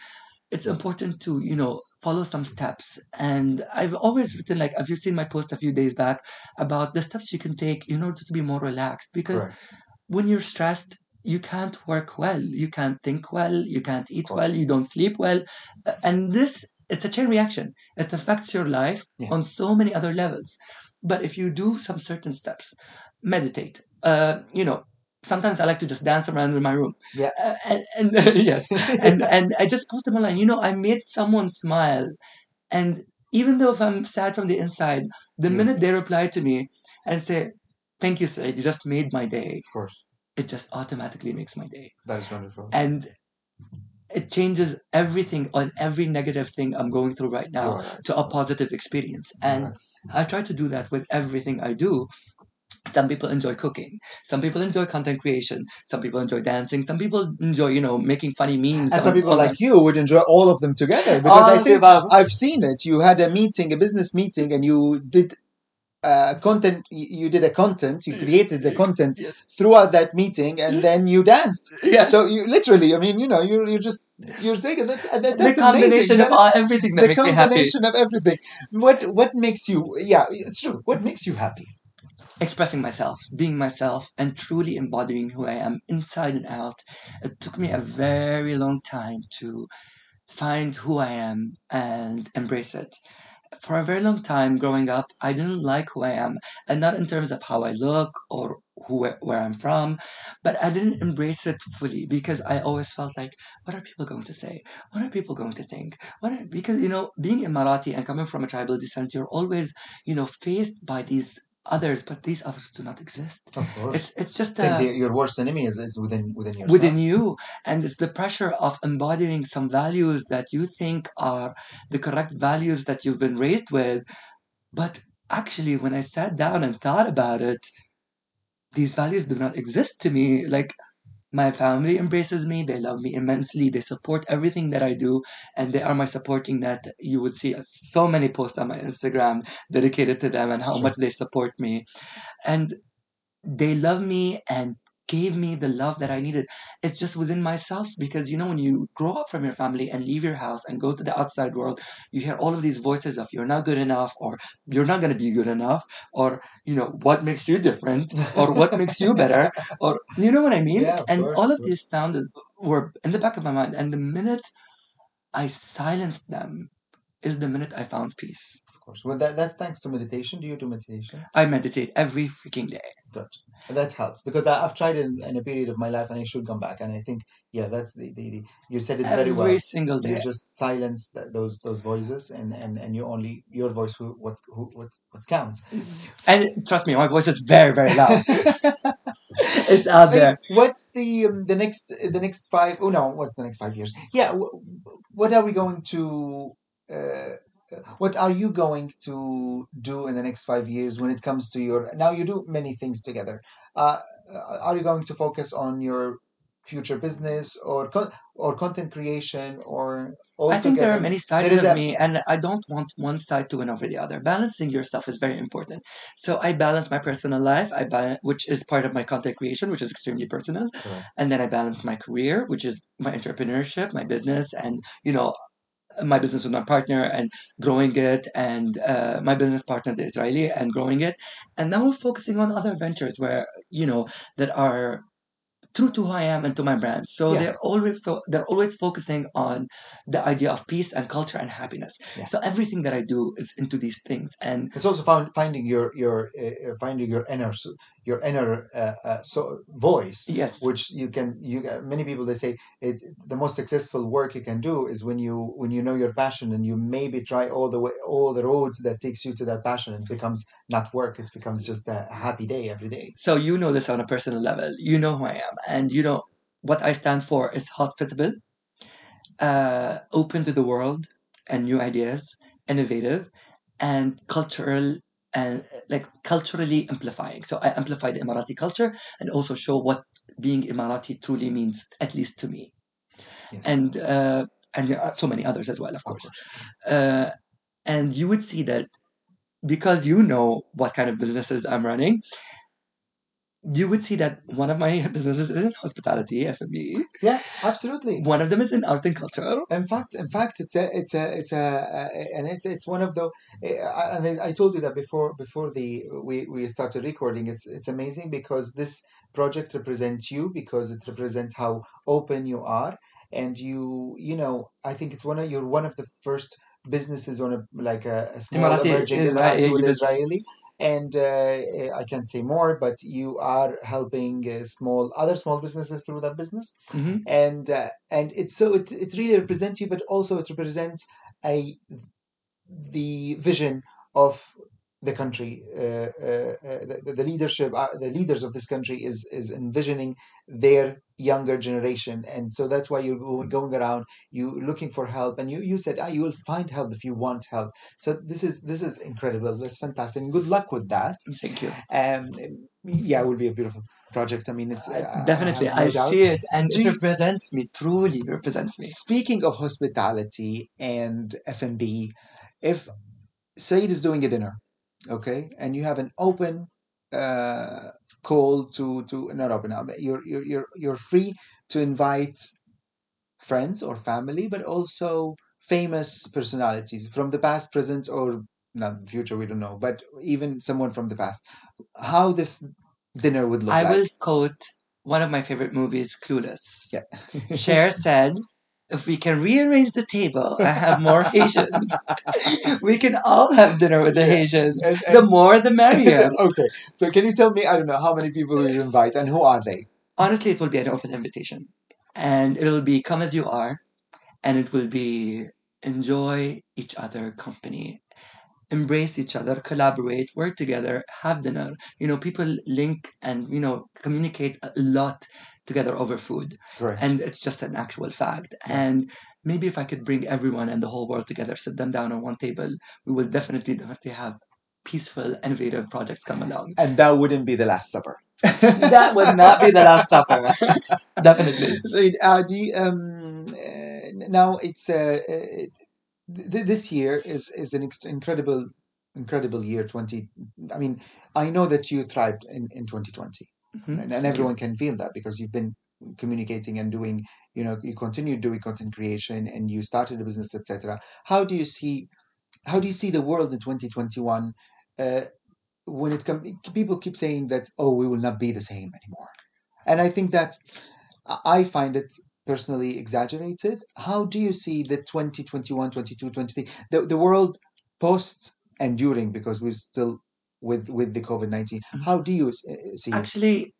it's important to you know follow some steps. And i've always written like have you seen my post a few days back about the steps you can take in order to be more relaxed because when you're stressed you can't work well. You can't think well. You can't eat well. you don't sleep well. Uh, and this it's a chain reaction. It affects your life Yeah. on so many other levels. But if you do some certain steps meditate. Uh, you know sometimes i like to just dance around in my room. Yeah. Uh, and, and (laughs) yes. And and I just post them online. You know, I made someone smile, and even though if I'm sad from the inside, the Yeah. minute they reply to me and say, "Thank you, Said, you just made my day," of course it just automatically makes my day, that is wonderful and it changes everything on every negative thing I'm going through right now right. to a positive experience. And right. I try to do that with everything I do. Some people enjoy cooking. Some people enjoy content creation. Some people enjoy dancing. Some people enjoy, you know, making funny memes. and some people like you would enjoy all of them together because All I think. I've seen it. You had a meeting, a business meeting, and you did uh, content. You you did a content. You created the content Yes. throughout that meeting, and then you danced. Yes. So you literally, I mean, you know, you're you're just you're saying that, that the combination amazing. of That- everything that the makes me happy. combination of everything. What what makes you? Yeah, it's true. What makes you happy? expressing myself, being myself, and truly embodying who I am inside and out. It took me a very long time to find who I am and embrace it. For a very long time growing up, I didn't like who I am, and not in terms of how I look or who where I'm from, but I didn't mm-hmm. embrace it fully because I always felt like, what are people going to say? What are people going to think? What are, because you know, being Emirati and coming from a tribal descent, you're always you know faced by these others, but these others do not exist. Of course. It's it's just a, the, your worst enemy is, is within within yourself. within you, and it's the pressure of embodying some values that you think are the correct values that you've been raised with, but actually, when I sat down and thought about it, these values do not exist to me. Like my family embraces me, they love me immensely, they support everything that I do, and they are my supporting net. You would see uh, so many posts on my Instagram dedicated to them and how Sure. much they support me. And they love me and gave me the love that I needed. It's just within myself because you know when you grow up from your family and leave your house and go to the outside world, you hear all of these voices of you're not good enough or you're not going to be good enough or you know what makes you different or what makes you better (laughs) or you know what I mean? Yeah, and course, all of of these sounds were in the back of my mind and the minute I silenced them is the minute I found peace. Course. Well, that, that's thanks to meditation. Do you do meditation? I meditate every freaking day. Good. That helps because I, I've tried it in, in a period of my life and I should come back. And I think, yeah, that's the, the, the you said it very well. Every single day. You just silence th- those those voices and, and, and you only your voice who what who what what counts. And trust me, my voice is very, very loud. (laughs) it's out there. What's the um, the next the next five? Oh no, what's the next five years? Yeah, w- what are we going to? Uh, what are you going to do in the next five years when it comes to your? Now you do many things together. Uh, are you going to focus on your future business or or content creation or I think there are many sides of a- me, and I don't want one side to win over the other. Balancing yourself is very important. So I balance my personal life, I balance, which is part of my content creation, which is extremely personal, Correct. and then I balance my career, which is my entrepreneurship, my business, and you know, my business with my partner and growing it, and uh, my business partner, the Israeli, and growing it, and now we're focusing on other ventures where you know that are true to who I am and to my brand. So Yeah. they're always fo- they're always focusing on the idea of peace and culture and happiness. Yeah. So everything that I do is into these things, and It's also found, finding your your uh, finding your inner your inner uh, uh, so voice. yes, which you can you uh, many people they say it the most successful work you can do is when you when you know your passion and you maybe try all the way all the roads that takes you to that passion it becomes not work it becomes just a happy day every day so you know this on a personal level. You know who I am, and you know what I stand for is hospitable, uh, open to the world and new ideas, innovative, and cultural and like culturally amplifying. So I amplify the Emirati culture and also show what being Emirati truly means, at least to me. Yes. and uh, and there are so many others as well, of course. Uh, and you would see that because you know what kind of businesses I'm running, you would see that one of my (laughs) businesses is in hospitality, F&B. yeah absolutely One of them is in art and culture. in fact in fact it's a it's a it's a uh, and it's it's one of the uh, and I- told you that before before the we we started recording it's it's amazing because this project represents you because it represents how open you are and you you know i think it's one of you're one of the first businesses on a like a, a small Emirati- emerging Israeli Emirati with business. israeli and uh, i can't say more but you are helping uh, small other small businesses through that business. Hmm and uh, and it's so it, it really represents you but also it represents a the vision of the country. Uh, uh, uh, the, the leadership uh, the leaders of this country is is envisioning their younger generation. And so that's why you're going around you looking for help. And you you said ah, you will find help if you want help. So this is this is incredible. That's fantastic. Good luck with that. Thank you. um yeah it will be a beautiful project. I mean it's uh, definitely, have no I see it, and Do it represents me. Truly represents me. Speaking of hospitality and F&B, if Said is doing a dinner okay, and you have an open uh, call to to not open up. You're you're you're you're free to invite friends or family, but also famous personalities from the past, present, or not future. We don't know, but even someone from the past. How this dinner would look I like? will quote one of my favorite movies, Clueless. Yeah. Cher (laughs) said, if we can rearrange the table and have more (laughs) Haitians, we can all have dinner with the. Haitians. And- The more, the merrier. (laughs) okay, so can you tell me? I don't know how many people you invite and who are they? Honestly, it will be an open invitation. And it will be come as you are. And it will be enjoy each other company. Embrace each other, collaborate, work together, have dinner. You know, people link and, you know, communicate a lot together over food. And it's just an actual fact. And maybe if I could bring everyone and the whole world together, sit them down on one table, we will definitely, definitely have peaceful, innovative projects come along. And that wouldn't be the Last Supper. (laughs) that would not be the Last Supper. (laughs) definitely. So, uh, um, uh, now it's uh, uh, th- this year is is an ex- incredible incredible year 20 i mean i know that you thrived in, in 2020 Mm-hmm. And, and, everyone can feel that because you've been communicating and doing, you know, you continue doing content creation and you started a business, etc. How do you see, how do you see the world in 2021 uh, when it comes, people keep saying that, oh, we will not be the same anymore. And I think that I find it personally exaggerated. How do you see the 2021, 22, 23, the, the world post and during, because we're still with with the covid-19 Mhm. how do you s- uh, see it? Actually,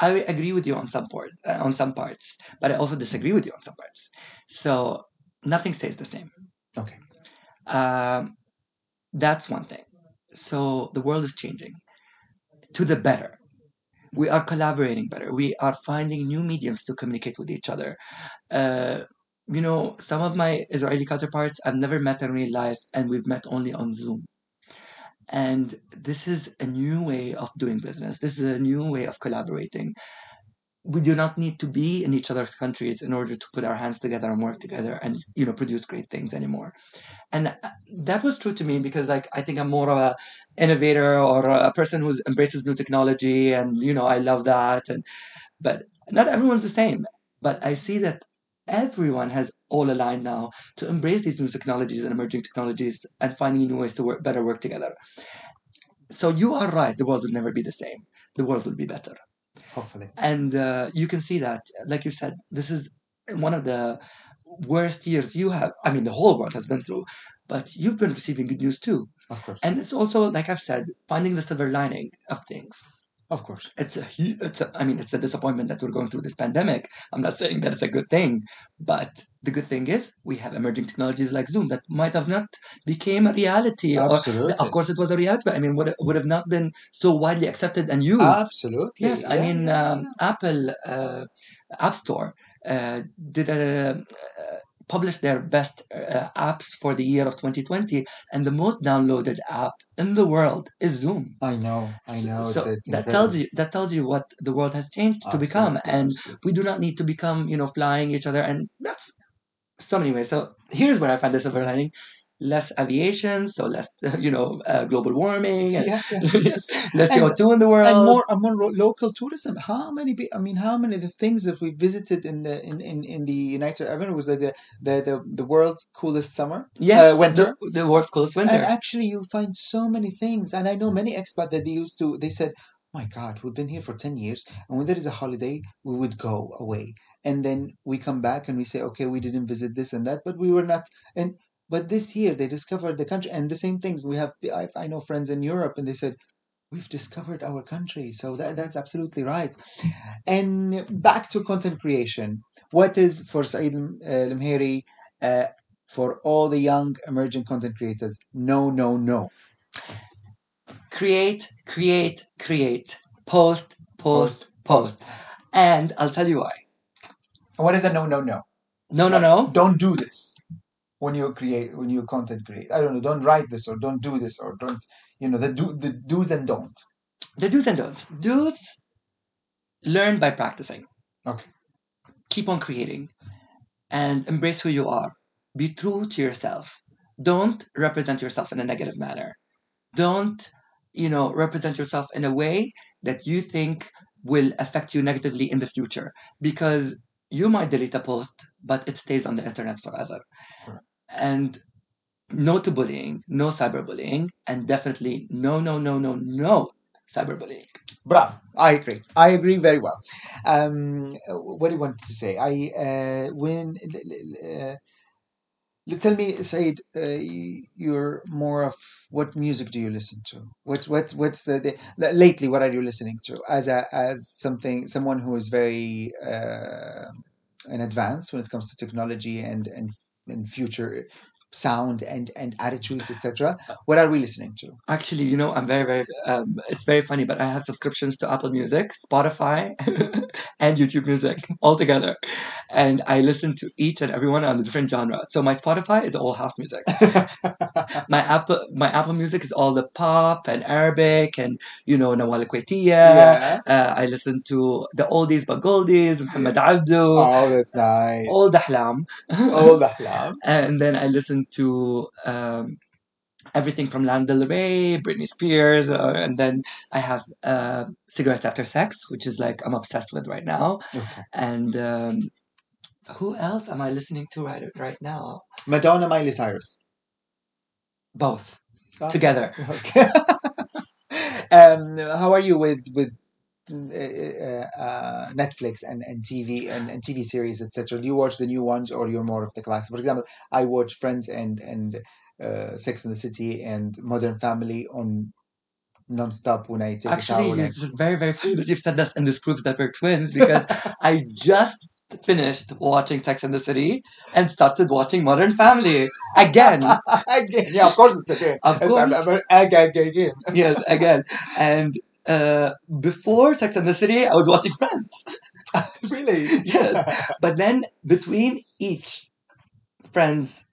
I agree with you on some part, uh, on some parts, but I also disagree with you on some parts. So nothing stays the same. Okay. Um, that's one thing. So the world is changing to the better. We are collaborating better. We are finding new mediums to communicate with each other. Uh, you know, some of my Israeli counterparts I've never met in real life, and we've met only on Zoom. And this is a new way of doing business. This is a new way of collaborating. We do not need to be in each other's countries in order to put our hands together and work together and you know produce great things anymore. And uh, that was true to me because like I think I'm more of a innovator or a person who embraces new technology and you know I love that and but not everyone's the same. But I see that everyone has all aligned now to embrace these new technologies and emerging technologies and finding new ways to work better work together. So you are right, the world will never be the same. The world will be better. hopefully And uh, you can see that, like you said, this is one of the worst years you have. I mean, the whole world has been through, but you've been receiving good news too. of course And it's also, like I've said, finding the silver lining of things. Of course It's a huge, it's a, I mean, it's a disappointment that we're going through this pandemic. I'm not saying that it's a good thing, but the good thing is we have emerging technologies like Zoom that might have not became a reality. Or, absolutely of course, it was a reality, but I mean, would would have not been so widely accepted and used. absolutely Yes, I Yeah, mean, yeah, um, Apple uh, App Store uh, did a, uh, published their best uh, apps for the year of 2020, and the most downloaded app in the world is Zoom. I know I know So it's, it's that tells you that tells you what the world has changed to become, and absolutely. we do not need to become you know flying each other, and that's so many ways. So here's where I find the silver lining: less aviation, so less (laughs) you know uh, global warming, and yeah, yeah. (laughs) yes, less And- CO two in the world. and more and more local tourism. How many? I mean, how many of the things that we visited in the in, in, in the United Arab Emirates was like the, the the the world's coolest summer, Yes, uh, winter. the, the world's coolest winter. and actually you find so many things. And I know many expats that they used to. They said, "My God, we've been here for ten years, and when there is a holiday, we would go away, and then we come back and we say, okay, we didn't visit this and that, but we were not." And but this year they discovered the country, and the same things we have. I, I know friends in Europe, and they said. We've discovered our country, so that, that's absolutely right. And back to content creation, what is for Saeed uh, Al Mhairi, uh, for all the young emerging content creators? No, no, no. create, create, create. Post, post, post. And I'll tell you why. What is a no, no, no? No, no, no. Don't do this when you create when you content create. I don't know. Don't write this or don't do this or don't. You know the do the do's and don't. The do's and don'ts. Do's learn by practicing. Okay. Keep on creating and embrace who you are. Be true to yourself. Don't represent yourself in a negative manner. don't you know represent yourself in a way that you think will affect you negatively in the future because you might delete a post but it stays on the internet forever. And no to bullying no cyberbullying and definitely no no no no no cyberbullying Bravo. I agree. I agree very well. Um, what do you want to say? I uh, when uh, tell me, Said, uh, you- you're more of what music do you listen to? What's what what's the the- lately? What are you listening to as a as something someone who is very uh, in advance when it comes to technology and and and future sound and and attitudes, etc. (laughs) What are we listening to? Actually, you know, I'm very, very, um, it's very funny, but I have subscriptions to Apple Music, Spotify, (laughs) and YouTube Music all together. And I listen to each and every one on a different genre. So my Spotify is all house music. (laughs) My Apple, my Apple Music is all the pop and Arabic and, you know, Nawal Kuwaitiya. yeah. Uh, I listen to the oldies but goldies, Muhammad Abdu, Oh, that's nice. all the hlam. (laughs) All the hlam. and then I listen to um, everything from Lana Del Rey, Britney Spears, uh, and then I have uh, Cigarettes After Sex, which is like I'm obsessed with right now. Okay. And um, who else am I listening to right right now? Madonna, Miley Cyrus. Both Oh, together. (laughs) Okay. (laughs) um, how are you with with uh, uh, uh, Netflix and, and TV and, and TV series, etc.? Do you watch the new ones or you're more of the classic? For example, I watch Friends and and uh, Sex and the City and Modern Family on non-stop when I take a Actually, it's very very funny that you've said this and this proves that we're twins (laughs) because I just finished watching Sex and the City and started watching Modern Family again. (laughs) again, yeah, of course it's again. Of It's, I'm- course. I'm- again, again, again. (laughs) yes, again. And uh, before Sex and the City, I was watching Friends. (laughs) really? Yes. But then between each Friends,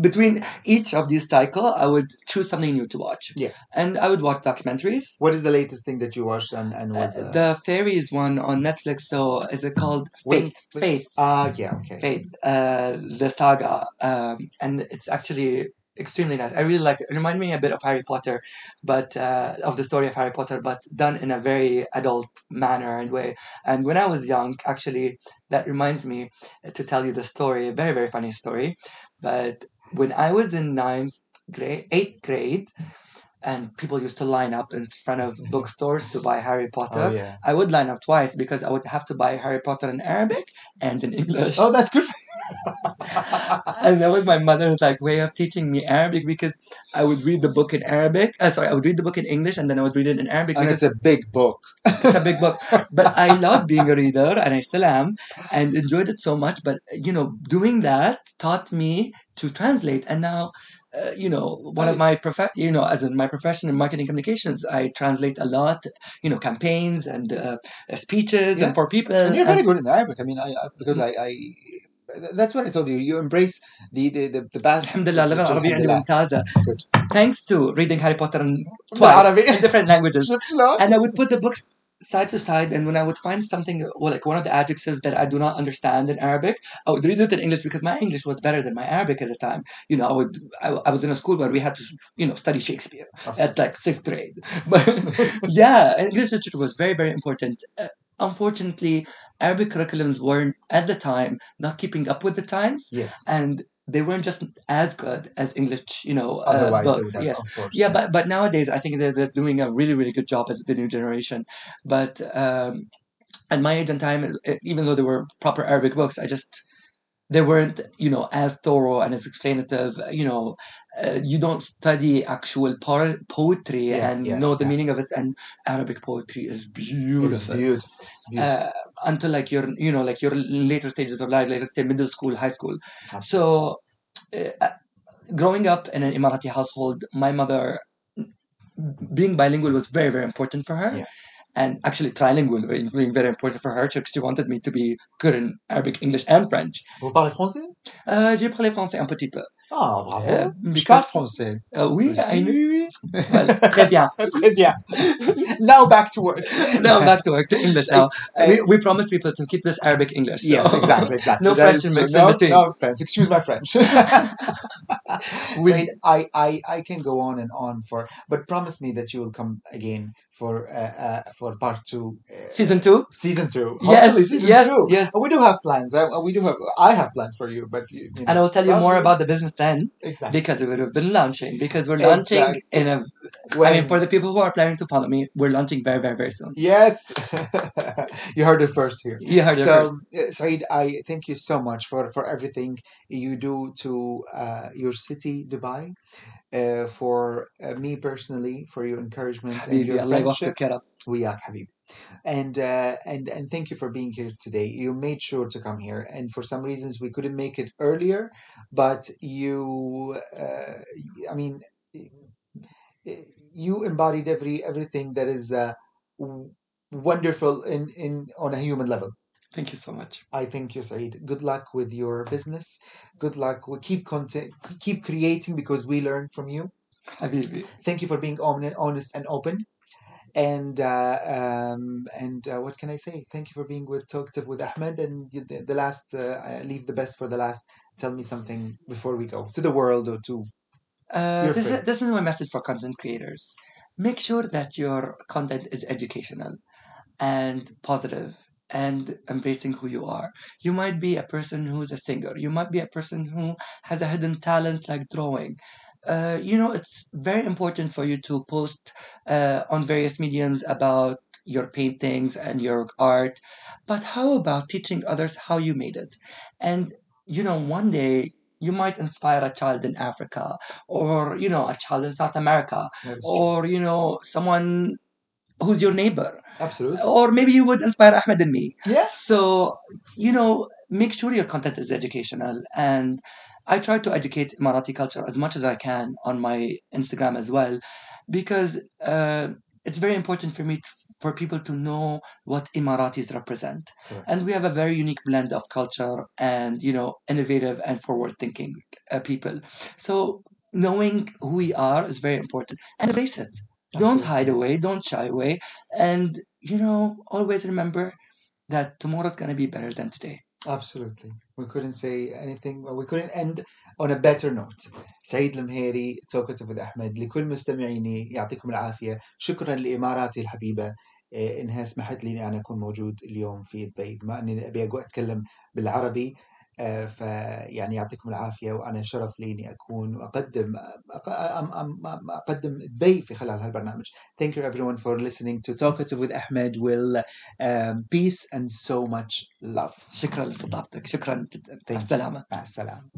between each of these cycle, I would choose something new to watch. Yeah. And I would watch documentaries. What is the latest thing that you watched and, and was Uh, uh, the fairies one on Netflix. So is it called Fate? wait. Fate. Ah, yeah, okay. Fate. Uh, the saga. Um, and it's actually extremely nice. I really liked it. It reminded me a bit of Harry Potter, but uh, of the story of Harry Potter, but done in a very adult manner and way. And when I was young, actually, that reminds me to tell you the story. A very very funny story. But when I was in ninth grade, eighth grade. And people used to line up in front of bookstores to buy Harry Potter. Oh, yeah. I would line up twice because I would have to buy Harry Potter in Arabic and in English. Oh, that's good. (laughs) and that was my mother's like way of teaching me Arabic because I would read the book in Arabic. Uh, sorry, I would read the book in English and then I would read it in Arabic and it's a big book. it's a big book. (laughs) But I love being a reader and I still am and enjoyed it so much. But you know, doing that taught me to translate. And now, uh, you know, one of my prof- you know, as in my profession in marketing communications, I translate a lot. You know, campaigns and uh, speeches Yeah. and for people. And you're very and- good in Arabic. I mean, I, I because I, I that's what I told you. You embrace the the the, the best. الحمد لله اللغة العربية عندي ممتازة. Good. Thanks to reading Harry Potter in twice بالعربي. in different languages. شفت شلون؟ and I would put the books side to side, and when I would find something, well, like one of the adjectives that I do not understand in Arabic, I would read it in English because my English was better than my Arabic at the time. You know, I would, I, I was in a school where we had to, you know, study Shakespeare at like sixth grade. But (laughs) yeah, English literature was very, very important. Uh, unfortunately, Arabic curriculums weren't at the time not keeping up with the times, Yes. and they weren't just as good as English, you know, uh, Otherwise, they books. have, Yes. Yeah, but but nowadays I think they're, they're doing a really really good job as the new generation. But um, at my age and time, even though there were proper Arabic books, I just they weren't you know as thorough and as explanative. You know, uh, you don't study actual par- poetry Yeah, and yeah, know the yeah. meaning of it. And Arabic poetry is It's beautiful. beautiful. It's beautiful. Uh, until like your you know like your later stages of life, like let's say middle school, high school. So, uh, growing up in an Emirati household, my mother being bilingual was very, very important for her. And actually, trilingual being very important for her. She, she wanted me to be good in Arabic, English, and French. Vous parlez français? Uh, j'ai parlé français un petit peu. Ah, bravo. Euh, Je parle français. Uh, oui, I Aussi, know. oui, oui. Well, très bien. (laughs) Très bien. Now back to work. Now back to work to English now. Uh, (laughs) we, we promised people to keep this Arabic English. so- Yes, exactly, (laughs) exactly. No That French in true. mix in no, between. No French. Excuse my French. We- Said, I, I, I can go on and on for, but promise me that you will come again for uh, uh, for part two, uh, Season two? season two. (laughs) Yes, season yes, two. yes. We do have plans. I, we do have. I have plans for you, but you, you And I'll tell you more about the business then exactly. because we would have been launching. Because we're launching Exactly. in a. I When- mean, for the people who are planning to follow me, we're launching very, very, very soon. yes, (laughs) you heard it first here. You heard it so, first. uh, Saeed, I thank you so much for, for everything you do to uh, your city, Dubai, uh, for uh, me personally, for your encouragement and حبيبي your الله friendship. يوفقك يا رب. وياك حبيبي. And uh, and and thank you for being here today. You made sure to come here, and for some reasons we couldn't make it earlier, but you, uh, I mean, you embodied every everything that is uh, w- wonderful in in on a human level. Thank you so much. I thank you, Said. Good luck with your business. Good luck. We keep content, keep creating because we learn from you. Habibi. Thank you for being honest and open. And uh, um, and uh, what can I say? Thank you for being with Talkative with Ahmed. And the, the last, uh, I leave the best for the last. Tell me something before we go to the world or to. Uh, this, is, this is my message for content creators. Make sure that your content is educational and positive and embracing who you are. You might be a person who's a singer. You might be a person who has a hidden talent like drawing. Uh, you know, it's very important for you to post uh, on various mediums about your paintings and your art. But how about teaching others how you made it? And, you know, one day you might inspire a child in Africa or, you know, a child in South America That is true. or, you know, someone who's your neighbor. Absolutely. Or maybe you would inspire Ahmed and me. Yes. So, you know, make sure your content is educational. And I try to educate Emirati culture as much as I can on my Instagram as well, because uh, it's very important for me to, for people to know what Emiratis represent. And we have a very unique blend of culture and, you know, innovative and forward thinking uh, people. So, knowing who we are is very important and embrace it. Don't Absolutely. hide away, don't shy away. And, you know, always remember that tomorrow's going to be better than today. Absolutely. We couldn't say anything, well, we couldn't end on a better note. سعيد المهيري توكتب with أحمد لكل مستمعيني يعطيكم العافية شكرا لإماراتي الحبيبة إيه، إنها سمحت لي إني أنا أكون موجود اليوم في دبي بما أني أبي أقو- أتكلم بالعربي آه، فيعني يعطيكم العافية وأنا شرف لي إني أكون وأقدم أق- أم- أم- أم- أقدم دبي في خلال هالبرنامج. Thank you everyone for listening to Talkative with Ahmed. Will um, peace and so much love. شكرا لاستضافتك شكرا جدا. مع you. السلامة. مع السلامة.